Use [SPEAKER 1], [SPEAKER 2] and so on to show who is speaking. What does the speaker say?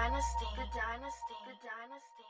[SPEAKER 1] dynasty, the dynasty, the dynasty.